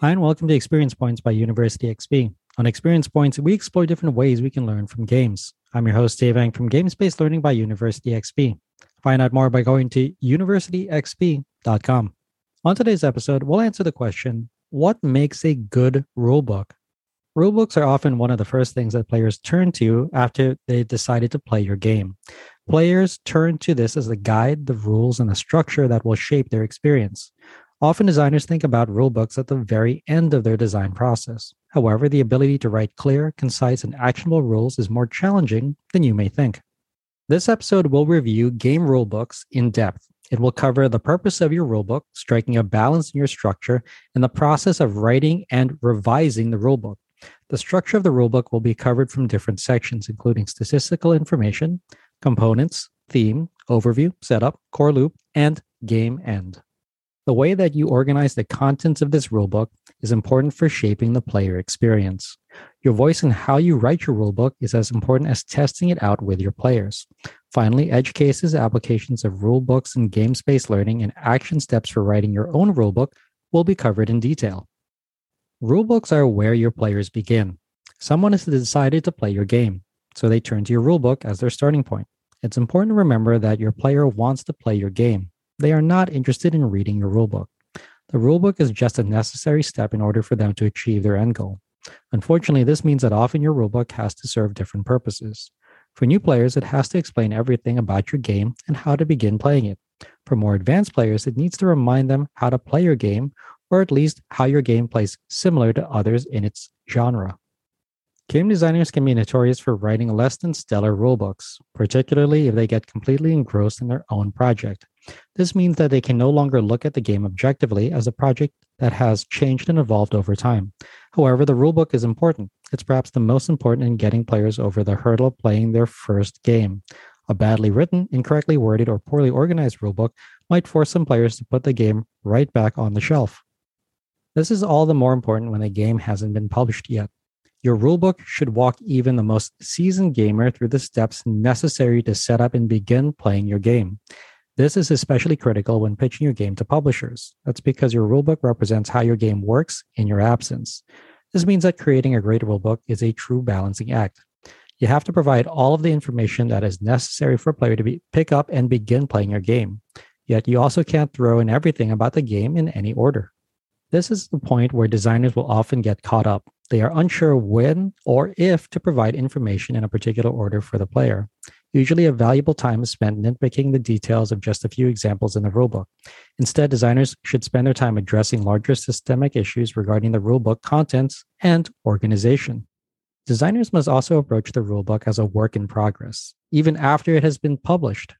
Hi, and welcome to Experience Points by University XP. On Experience Points, we explore different ways we can learn from games. I'm your host, Dave Eng from Games Based Learning by University XP. Find out more by going to universityxp.com. On today's episode, we'll answer the question What makes a good rulebook? Rulebooks are often one of the first things that players turn to after they decided to play your game. Players turn to this as the guide, the rules, and the structure that will shape their experience. Often designers think about rulebooks at the very end of their design process. However, the ability to write clear, concise, and actionable rules is more challenging than you may think. This episode will review game rulebooks in depth. It will cover the purpose of your rulebook, striking a balance in your structure, and the process of writing and revising the rulebook. The structure of the rulebook will be covered from different sections, including statistical information, components, theme, overview, setup, core loop, and game end. The way that you organize the contents of this rulebook is important for shaping the player experience. Your voice and how you write your rulebook is as important as testing it out with your players. Finally, edge cases, applications of rulebooks and games based learning, and action steps for writing your own rulebook will be covered in detail. Rulebooks are where your players begin. Someone has decided to play your game, so they turn to your rulebook as their starting point. It's important to remember that your player wants to play your game. They are not interested in reading your rulebook. The rulebook is just a necessary step in order for them to achieve their end goal. Unfortunately, this means that often your rulebook has to serve different purposes. For new players, it has to explain everything about your game and how to begin playing it. For more advanced players, it needs to remind them how to play your game or at least how your game plays similar to others in its genre. Game designers can be notorious for writing less than stellar rulebooks, particularly if they get completely engrossed in their own project. This means that they can no longer look at the game objectively as a project that has changed and evolved over time. However, the rulebook is important. It's perhaps the most important in getting players over the hurdle of playing their first game. A badly written, incorrectly worded, or poorly organized rulebook might force some players to put the game right back on the shelf. This is all the more important when the game hasn't been published yet. Your rulebook should walk even the most seasoned gamer through the steps necessary to set up and begin playing your game. This is especially critical when pitching your game to publishers. That's because your rulebook represents how your game works in your absence. This means that creating a great rulebook is a true balancing act. You have to provide all of the information that is necessary for a player to be, pick up and begin playing your game. Yet you also can't throw in everything about the game in any order. This is the point where designers will often get caught up. They are unsure when or if to provide information in a particular order for the player. Usually, a valuable time is spent nitpicking the details of just a few examples in the rulebook. Instead, designers should spend their time addressing larger systemic issues regarding the rulebook contents and organization. Designers must also approach the rulebook as a work in progress, even after it has been published.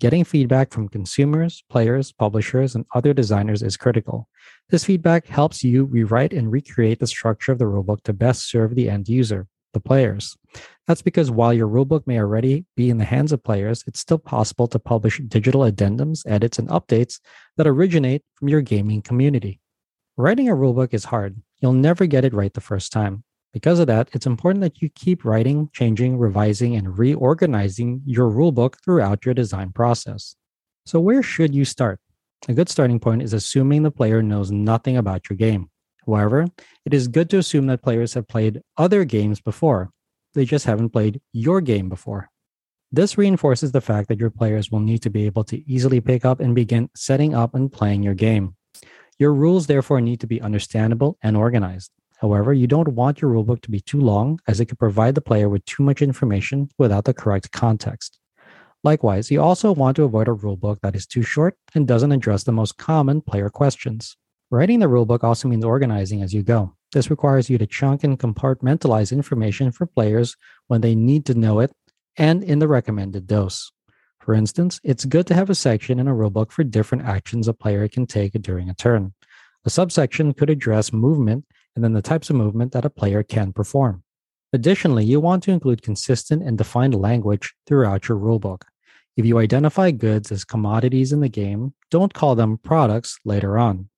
Getting feedback from consumers, players, publishers, and other designers is critical. This feedback helps you rewrite and recreate the structure of the rulebook to best serve the end user, the players. That's because while your rulebook may already be in the hands of players, it's still possible to publish digital addendums, edits, and updates that originate from your gaming community. Writing a rulebook is hard. You'll never get it right the first time. Because of that, it's important that you keep writing, changing, revising, and reorganizing your rulebook throughout your design process. So, where should you start? A good starting point is assuming the player knows nothing about your game. However, it is good to assume that players have played other games before. They just haven't played your game before. This reinforces the fact that your players will need to be able to easily pick up and begin setting up and playing your game. Your rules, therefore, need to be understandable and organized. However, you don't want your rulebook to be too long, as it could provide the player with too much information without the correct context. Likewise, you also want to avoid a rulebook that is too short and doesn't address the most common player questions. Writing the rulebook also means organizing as you go. This requires you to chunk and compartmentalize information for players when they need to know it and in the recommended dose. For instance, it's good to have a section in a rulebook for different actions a player can take during a turn. A subsection could address movement and then the types of movement that a player can perform. Additionally, you want to include consistent and defined language throughout your rulebook. If you identify goods as commodities in the game, don't call them products later on.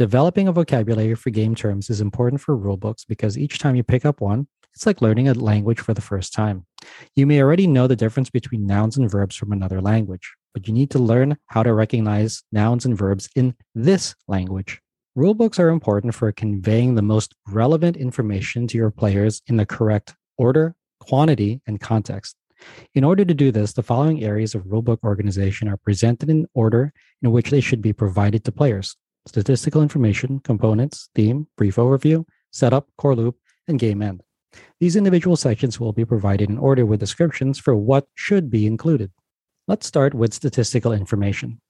Developing a vocabulary for game terms is important for rulebooks because each time you pick up one, it's like learning a language for the first time. You may already know the difference between nouns and verbs from another language, but you need to learn how to recognize nouns and verbs in this language. Rulebooks are important for conveying the most relevant information to your players in the correct order, quantity, and context. In order to do this, the following areas of rulebook organization are presented in order in which they should be provided to players statistical information, components, theme, brief overview, setup, core loop, and game end. These individual sections will be provided in order with descriptions for what should be included. Let's start with statistical information.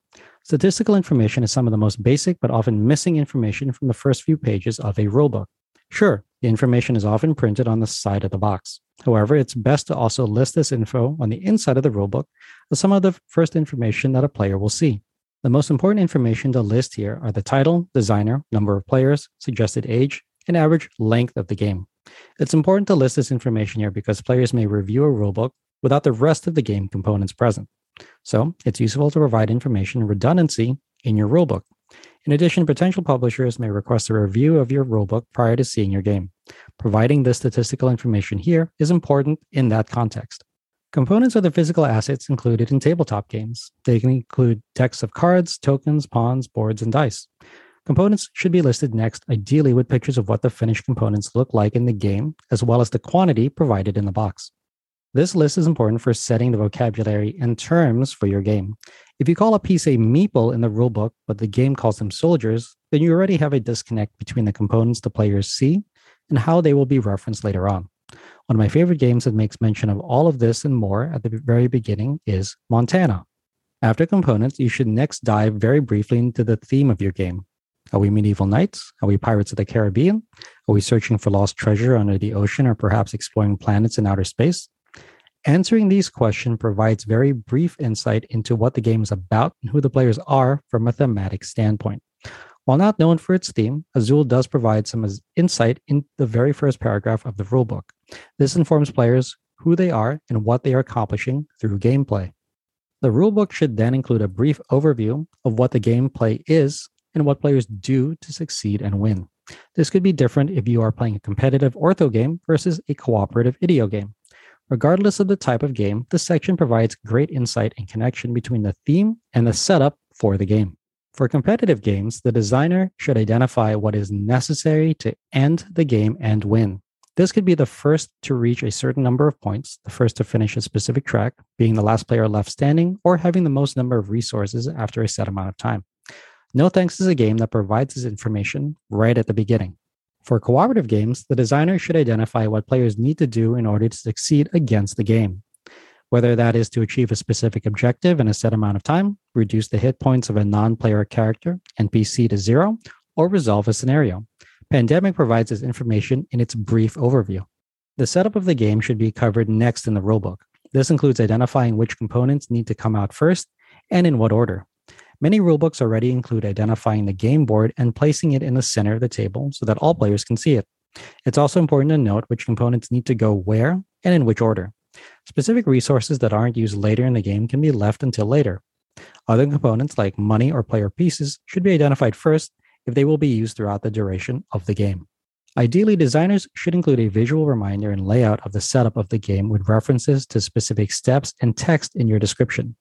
Statistical information is some of the most basic but often missing information from the first few pages of a rulebook. Sure, the information is often printed on the side of the box. However, it's best to also list this info on the inside of the rulebook as some of the first information that a player will see. The most important information to list here are the title, designer, number of players, suggested age, and average length of the game. It's important to list this information here because players may review a rulebook without the rest of the game components present. So it's useful to provide information redundancy in your rulebook. In addition, potential publishers may request a review of your rulebook prior to seeing your game. Providing this statistical information here is important in that context. Components are the physical assets included in tabletop games. They can include decks of cards, tokens, pawns, boards, and dice. Components should be listed next, ideally with pictures of what the finished components look like in the game, as well as the quantity provided in the box. This list is important for setting the vocabulary and terms for your game. If you call a piece a meeple in the rulebook, but the game calls them soldiers, then you already have a disconnect between the components the players see and how they will be referenced later on. One of my favorite games that makes mention of all of this and more at the very beginning is Montana. After components, you should next dive very briefly into the theme of your game. Are we medieval knights? Are we pirates of the Caribbean? Are we searching for lost treasure under the ocean or perhaps exploring planets in outer space? Answering these questions provides very brief insight into what the game is about and who the players are from a thematic standpoint. While not known for its theme, Azul does provide some insight in the very first paragraph of the rulebook. This informs players who they are and what they are accomplishing through gameplay. The rulebook should then include a brief overview of what the gameplay is and what players do to succeed and win. This could be different if you are playing a competitive ortho game versus a cooperative idio game. Regardless of the type of game, this section provides great insight and connection between the theme and the setup for the game. For competitive games, the designer should identify what is necessary to end the game and win. This could be the first to reach a certain number of points, the first to finish a specific track, being the last player left standing, or having the most number of resources after a set amount of time. No Thanks is a game that provides this information right at the beginning. For cooperative games, the designer should identify what players need to do in order to succeed against the game. Whether that is to achieve a specific objective in a set amount of time, reduce the hit points of a non player character, NPC to zero, or resolve a scenario. Pandemic provides this information in its brief overview. The setup of the game should be covered next in the rulebook. This includes identifying which components need to come out first and in what order. Many rulebooks already include identifying the game board and placing it in the center of the table so that all players can see it. It's also important to note which components need to go where and in which order. Specific resources that aren't used later in the game can be left until later. Other components like money or player pieces should be identified first if they will be used throughout the duration of the game. Ideally, designers should include a visual reminder and layout of the setup of the game with references to specific steps and text in your description.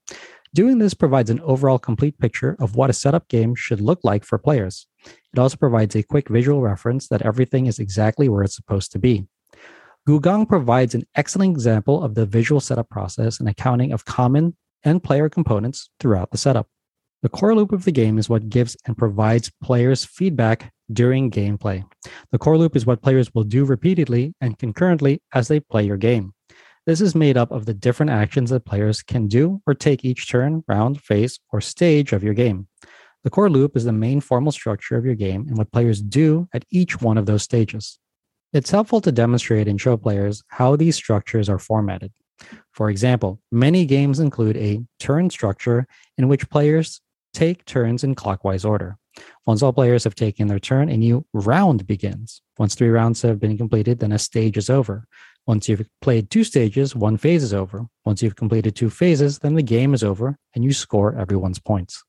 Doing this provides an overall complete picture of what a setup game should look like for players. It also provides a quick visual reference that everything is exactly where it's supposed to be. Gugong provides an excellent example of the visual setup process and accounting of common and player components throughout the setup. The core loop of the game is what gives and provides players feedback during gameplay. The core loop is what players will do repeatedly and concurrently as they play your game. This is made up of the different actions that players can do or take each turn, round, phase, or stage of your game. The core loop is the main formal structure of your game and what players do at each one of those stages. It's helpful to demonstrate and show players how these structures are formatted. For example, many games include a turn structure in which players take turns in clockwise order. Once all players have taken their turn, a new round begins. Once three rounds have been completed, then a stage is over. Once you've played two stages, one phase is over. Once you've completed two phases, then the game is over and you score everyone's points.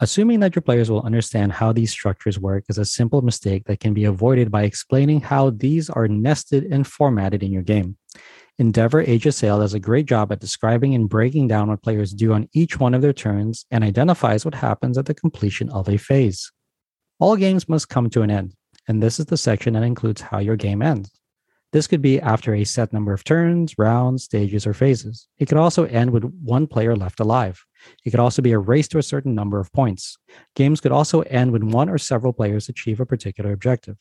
Assuming that your players will understand how these structures work is a simple mistake that can be avoided by explaining how these are nested and formatted in your game. Endeavor Age of Sail does a great job at describing and breaking down what players do on each one of their turns and identifies what happens at the completion of a phase. All games must come to an end, and this is the section that includes how your game ends. This could be after a set number of turns, rounds, stages, or phases. It could also end with one player left alive. It could also be a race to a certain number of points. Games could also end when one or several players achieve a particular objective.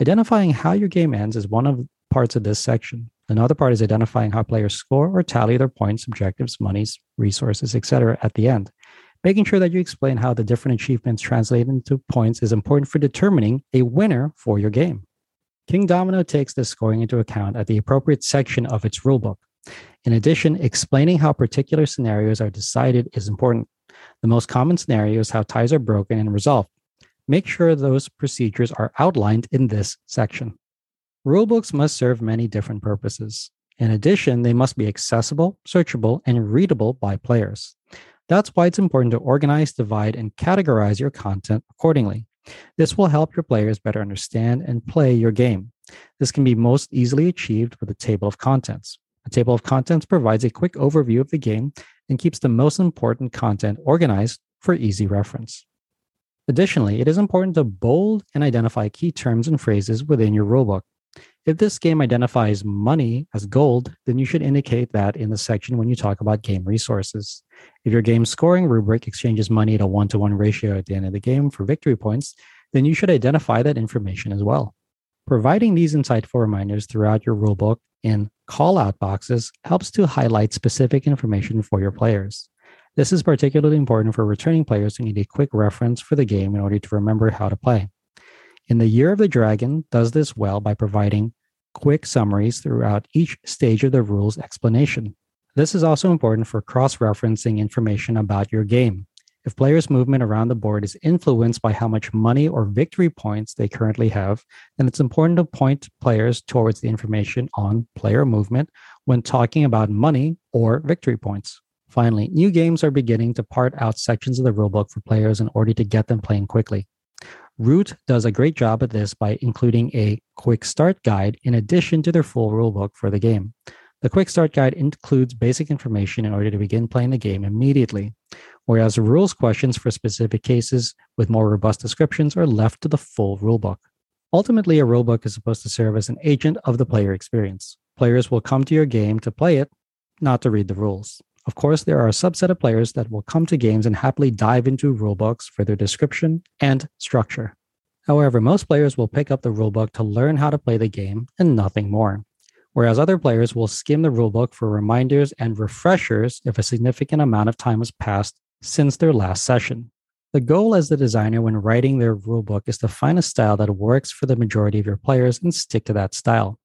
Identifying how your game ends is one of parts of this section. Another part is identifying how players score or tally their points, objectives, monies, resources, etc. at the end. Making sure that you explain how the different achievements translate into points is important for determining a winner for your game. Kingdomino takes this scoring into account at the appropriate section of its rulebook. In addition, explaining how particular scenarios are decided is important. The most common scenario is how ties are broken and resolved. Make sure those procedures are outlined in this section. Rulebooks must serve many different purposes. In addition, they must be accessible, searchable, and readable by players. That's why it's important to organize, divide, and categorize your content accordingly. This will help your players better understand and play your game. This can be most easily achieved with a table of contents. A table of contents provides a quick overview of the game and keeps the most important content organized for easy reference. Additionally, it is important to bold and identify key terms and phrases within your rulebook. If this game identifies money as gold, then you should indicate that in the section when you talk about game resources. If your game scoring rubric exchanges money at a one to one ratio at the end of the game for victory points, then you should identify that information as well. Providing these insightful reminders throughout your rulebook in call out boxes helps to highlight specific information for your players. This is particularly important for returning players who need a quick reference for the game in order to remember how to play. In the Year of the Dragon does this well by providing quick summaries throughout each stage of the rules explanation. This is also important for cross referencing information about your game. If players' movement around the board is influenced by how much money or victory points they currently have, then it's important to point players towards the information on player movement when talking about money or victory points. Finally, new games are beginning to part out sections of the rulebook for players in order to get them playing quickly. Root does a great job at this by including a quick start guide in addition to their full rulebook for the game. The quick start guide includes basic information in order to begin playing the game immediately, whereas rules questions for specific cases with more robust descriptions are left to the full rulebook. Ultimately, a rulebook is supposed to serve as an agent of the player experience. Players will come to your game to play it, not to read the rules. Of course, there are a subset of players that will come to games and happily dive into rulebooks for their description and structure. However, most players will pick up the rulebook to learn how to play the game and nothing more whereas other players will skim the rulebook for reminders and refreshers if a significant amount of time has passed since their last session. The goal as the designer when writing their rulebook is to find a style that works for the majority of your players and stick to that style.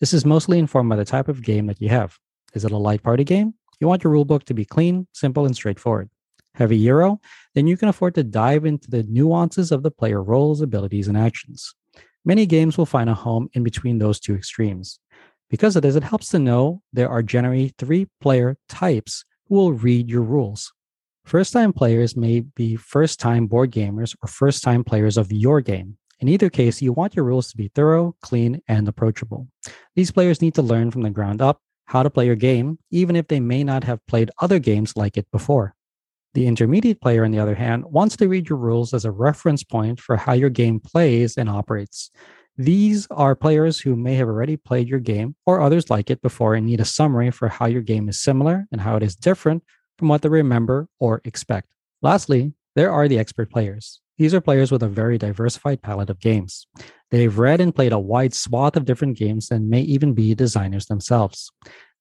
This is mostly informed by the type of game that you have. Is it a light party game? You want your rulebook to be clean, simple, and straightforward. Heavy Euro? Then you can afford to dive into the nuances of the player roles, abilities, and actions. Many games will find a home in between those two extremes. Because of this, it helps to know there are generally three player types who will read your rules. First time players may be first time board gamers or first time players of your game. In either case, you want your rules to be thorough, clean, and approachable. These players need to learn from the ground up how to play your game, even if they may not have played other games like it before. The intermediate player, on the other hand, wants to read your rules as a reference point for how your game plays and operates. These are players who may have already played your game or others like it before and need a summary for how your game is similar and how it is different from what they remember or expect. Lastly, there are the expert players. These are players with a very diversified palette of games. They've read and played a wide swath of different games and may even be designers themselves.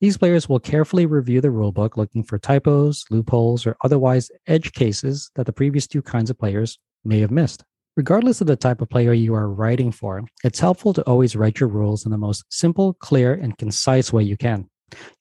These players will carefully review the rulebook looking for typos, loopholes, or otherwise edge cases that the previous two kinds of players may have missed. Regardless of the type of player you are writing for, it's helpful to always write your rules in the most simple, clear, and concise way you can.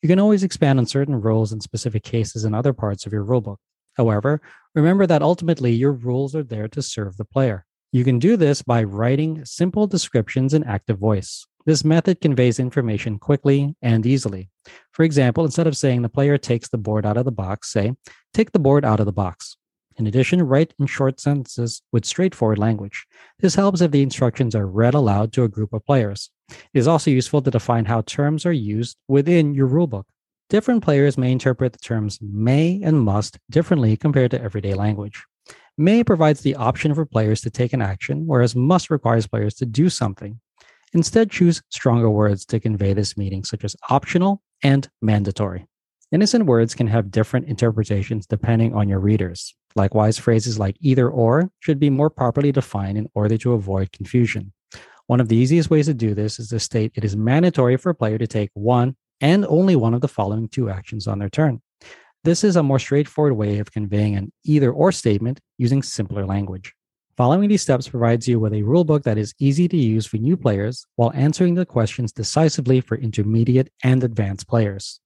You can always expand on certain rules in specific cases in other parts of your rulebook. However, remember that ultimately your rules are there to serve the player. You can do this by writing simple descriptions in active voice. This method conveys information quickly and easily. For example, instead of saying the player takes the board out of the box, say, take the board out of the box. In addition, write in short sentences with straightforward language. This helps if the instructions are read aloud to a group of players. It is also useful to define how terms are used within your rulebook. Different players may interpret the terms may and must differently compared to everyday language. May provides the option for players to take an action, whereas must requires players to do something. Instead, choose stronger words to convey this meaning, such as optional and mandatory. Innocent words can have different interpretations depending on your readers. Likewise, phrases like either or should be more properly defined in order to avoid confusion. One of the easiest ways to do this is to state it is mandatory for a player to take one and only one of the following two actions on their turn. This is a more straightforward way of conveying an either or statement using simpler language. Following these steps provides you with a rulebook that is easy to use for new players while answering the questions decisively for intermediate and advanced players.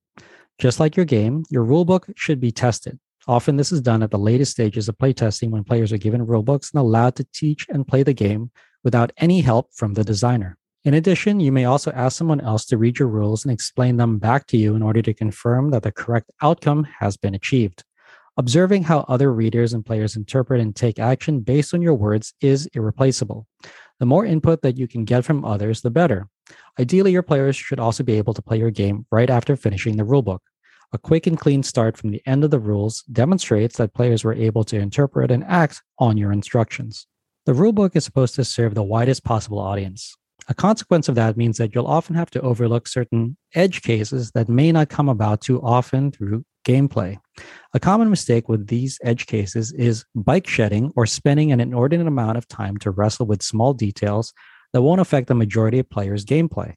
Just like your game, your rulebook should be tested. Often, this is done at the latest stages of playtesting when players are given rulebooks and allowed to teach and play the game without any help from the designer. In addition, you may also ask someone else to read your rules and explain them back to you in order to confirm that the correct outcome has been achieved. Observing how other readers and players interpret and take action based on your words is irreplaceable. The more input that you can get from others, the better. Ideally, your players should also be able to play your game right after finishing the rulebook. A quick and clean start from the end of the rules demonstrates that players were able to interpret and act on your instructions. The rulebook is supposed to serve the widest possible audience. A consequence of that means that you'll often have to overlook certain edge cases that may not come about too often through gameplay. A common mistake with these edge cases is bike shedding or spending an inordinate amount of time to wrestle with small details that won't affect the majority of players' gameplay.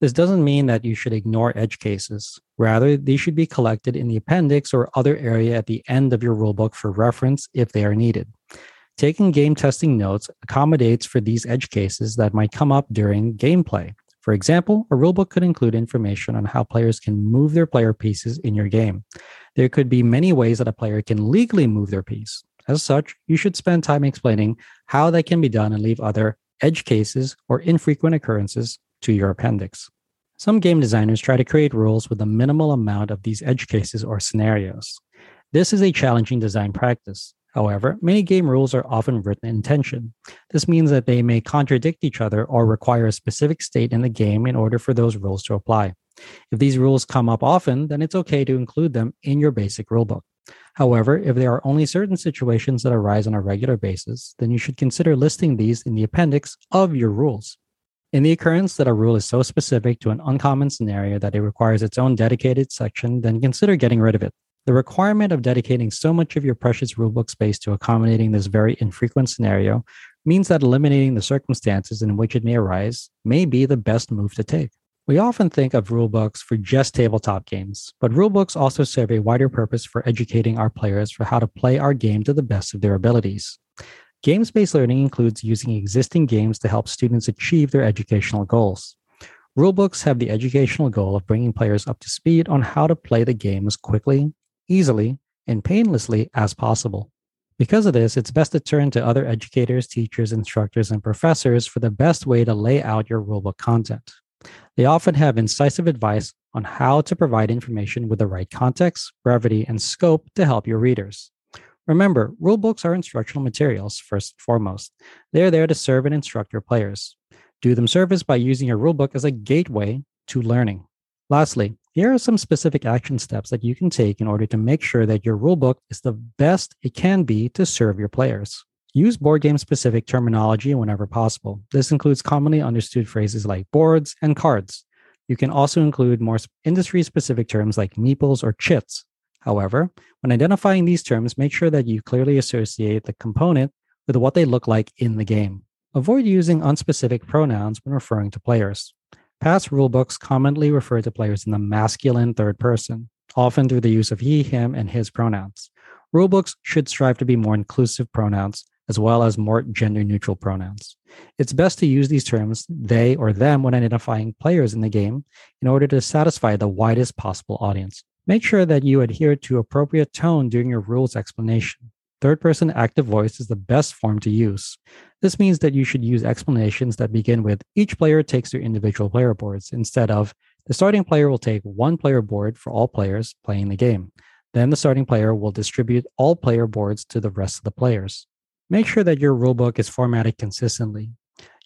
This doesn't mean that you should ignore edge cases. Rather, these should be collected in the appendix or other area at the end of your rulebook for reference if they are needed. Taking game testing notes accommodates for these edge cases that might come up during gameplay. For example, a rulebook could include information on how players can move their player pieces in your game. There could be many ways that a player can legally move their piece. As such, you should spend time explaining how that can be done and leave other edge cases or infrequent occurrences to your appendix. Some game designers try to create rules with a minimal amount of these edge cases or scenarios. This is a challenging design practice. However, many game rules are often written in tension. This means that they may contradict each other or require a specific state in the game in order for those rules to apply. If these rules come up often, then it's okay to include them in your basic rulebook. However, if there are only certain situations that arise on a regular basis, then you should consider listing these in the appendix of your rules. In the occurrence that a rule is so specific to an uncommon scenario that it requires its own dedicated section, then consider getting rid of it. The requirement of dedicating so much of your precious rulebook space to accommodating this very infrequent scenario means that eliminating the circumstances in which it may arise may be the best move to take. We often think of rulebooks for just tabletop games, but rulebooks also serve a wider purpose for educating our players for how to play our game to the best of their abilities. Games based learning includes using existing games to help students achieve their educational goals. Rulebooks have the educational goal of bringing players up to speed on how to play the game as quickly, easily, and painlessly as possible. Because of this, it's best to turn to other educators, teachers, instructors, and professors for the best way to lay out your rulebook content. They often have incisive advice on how to provide information with the right context, brevity, and scope to help your readers. Remember, rulebooks are instructional materials, first and foremost. They are there to serve and instruct your players. Do them service by using your rulebook as a gateway to learning. Lastly, here are some specific action steps that you can take in order to make sure that your rulebook is the best it can be to serve your players. Use board game specific terminology whenever possible. This includes commonly understood phrases like boards and cards. You can also include more industry specific terms like meeples or chits. However, when identifying these terms, make sure that you clearly associate the component with what they look like in the game. Avoid using unspecific pronouns when referring to players. Past rulebooks commonly refer to players in the masculine third person, often through the use of he, him, and his pronouns. Rulebooks should strive to be more inclusive pronouns as well as more gender neutral pronouns. It's best to use these terms, they or them, when identifying players in the game in order to satisfy the widest possible audience. Make sure that you adhere to appropriate tone during your rules explanation. Third person active voice is the best form to use. This means that you should use explanations that begin with each player takes their individual player boards instead of the starting player will take one player board for all players playing the game. Then the starting player will distribute all player boards to the rest of the players. Make sure that your rulebook is formatted consistently.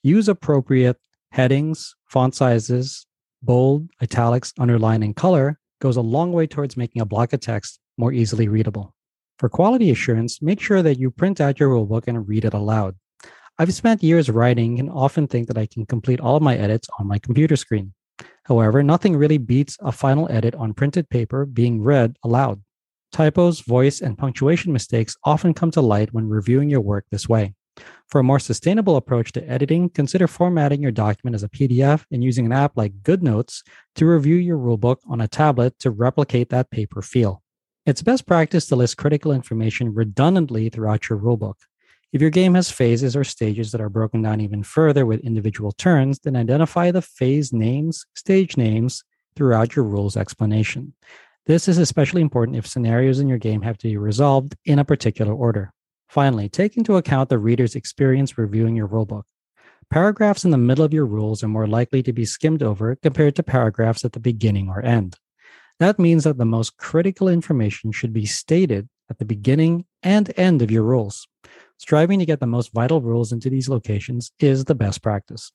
Use appropriate headings, font sizes, bold, italics, underline, and color goes a long way towards making a block of text more easily readable. For quality assurance, make sure that you print out your rulebook and read it aloud. I've spent years writing and often think that I can complete all my edits on my computer screen. However, nothing really beats a final edit on printed paper being read aloud. Typos, voice, and punctuation mistakes often come to light when reviewing your work this way. For a more sustainable approach to editing, consider formatting your document as a PDF and using an app like GoodNotes to review your rulebook on a tablet to replicate that paper feel. It's best practice to list critical information redundantly throughout your rulebook. If your game has phases or stages that are broken down even further with individual turns, then identify the phase names, stage names throughout your rules explanation. This is especially important if scenarios in your game have to be resolved in a particular order. Finally, take into account the reader's experience reviewing your rulebook. Paragraphs in the middle of your rules are more likely to be skimmed over compared to paragraphs at the beginning or end. That means that the most critical information should be stated at the beginning and end of your rules. Striving to get the most vital rules into these locations is the best practice.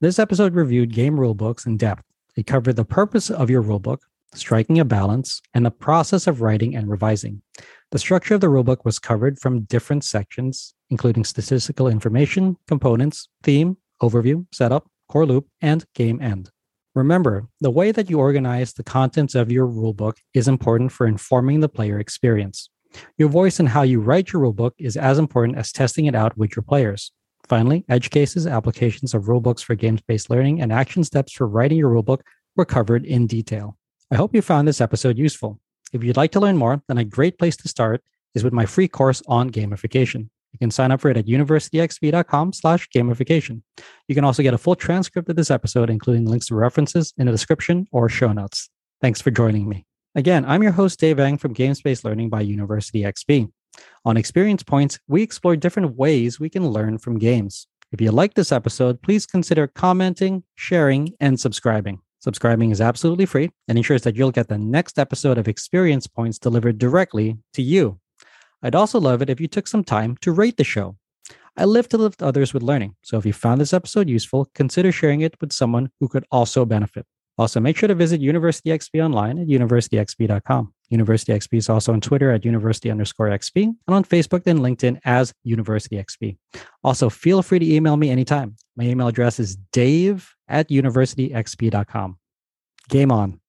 This episode reviewed game rulebooks in depth. It covered the purpose of your rulebook, striking a balance, and the process of writing and revising. The structure of the rulebook was covered from different sections, including statistical information, components, theme, overview, setup, core loop, and game end. Remember, the way that you organize the contents of your rulebook is important for informing the player experience. Your voice and how you write your rulebook is as important as testing it out with your players. Finally, edge cases, applications of rulebooks for games based learning, and action steps for writing your rulebook were covered in detail. I hope you found this episode useful. If you'd like to learn more, then a great place to start is with my free course on gamification. You can sign up for it at universityxp.com slash gamification. You can also get a full transcript of this episode, including links to references in the description or show notes. Thanks for joining me. Again, I'm your host, Dave Eng from Games Based Learning by University XP. On Experience Points, we explore different ways we can learn from games. If you like this episode, please consider commenting, sharing, and subscribing. Subscribing is absolutely free and ensures that you'll get the next episode of Experience Points delivered directly to you. I'd also love it if you took some time to rate the show. I live to lift others with learning, so if you found this episode useful, consider sharing it with someone who could also benefit. Also, make sure to visit University XP online at universityxp.com. University XP is also on Twitter at university underscore XP and on Facebook and LinkedIn as University XP. Also, feel free to email me anytime. My email address is dave at universityxp.com. Game on.